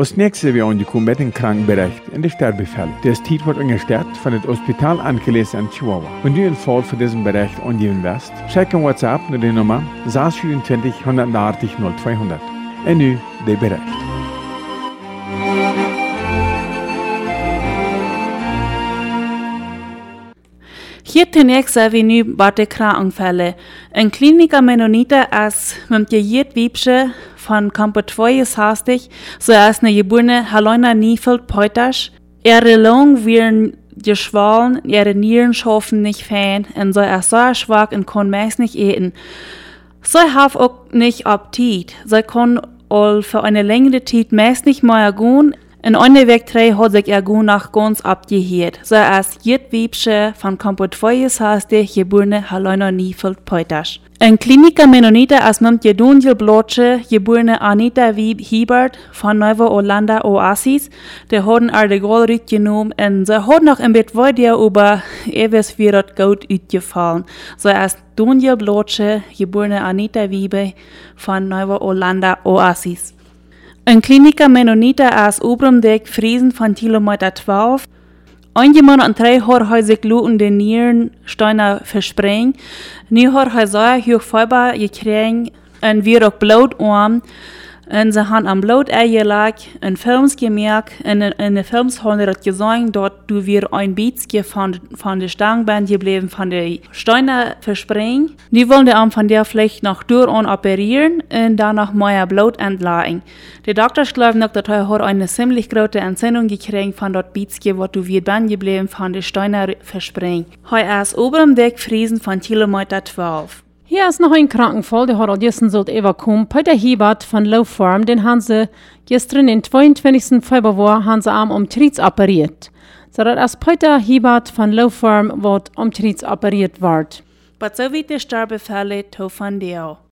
Als nächstes wir angekommen mit dem Krankenbericht in der Sterbefälle. Das Titel wird angestellt von dem Hospital angelesen in Chihuahua. Wenn du einen Fall für diesen Bericht angeben wirst, schick ein WhatsApp nur die Nummer 624 180 0200. Und nu der Bericht. Hier zunächst wir nu bei Krankenfälle. Ein Kliniker Mennoniter als mit jeet Wiebsche von Campo 2 ist hastig, so als eine geborene Helena Niefeld Peutasch. Ihre Lungen werden geschwollen, ihre Nieren schaffen nicht fein und so er so schwach und kann meist nicht eten. So hat auch nicht Appetit. Sie kann all für eine längere Zeit meist nicht mehr gehen in eine Weg drei hat sich er gut nach ganz abgehört. So als jet Wiebsche von Kampot Feues haste geborene Helena Niefeld Peutasch. Ein Kliniker Mennoniter als mit Jedunjel Blotsche, geborene Anita Wieb Hiebert von Neuve Orlanda Oasis, der hat er de Gold genommen und sie hat noch im Bett weiter über ewes wird gut utgefallen. So als Dunjel Blotsche, geborene Anita Wiebe von Neuve Orlanda Oasis. Ein Kliniker Mennoniter aus Obrumdeck, Friesen von Kilometer 12. Einjemand an drei har sich luten den Nieren Steiner versprengt. Nu har hij zo hoog fiber gekregen en weer En ze haben am Blut eingelegt, in Films gemerkt, in, in den Films haben das gesehen, dort du wir ein Beats von, von der Stangband geblieben, von der Steine verspringen. Die wollen die am von der vielleicht noch durch und operieren und danach mehr Blut entladen. Die Doktor glauben noch, dass er hat eine ziemlich große Entzündung gekriegt von dort Beats, wo du wir Band geblieben, von der Steine verspringen. Heu ist oben Deck Friesen von Kilometer 12. Hier ist noch ein Krankenfall, der hat gestern sollt evakuieren. Peter Hiebert von Low Farm, den sie gestern, den 22. Februar, haben sie am Umtriebs operiert. So dass als Peter Hiebert von Low Farm wird Umtriebs operiert wird. Aber so wie die Sterbefälle, to von dir.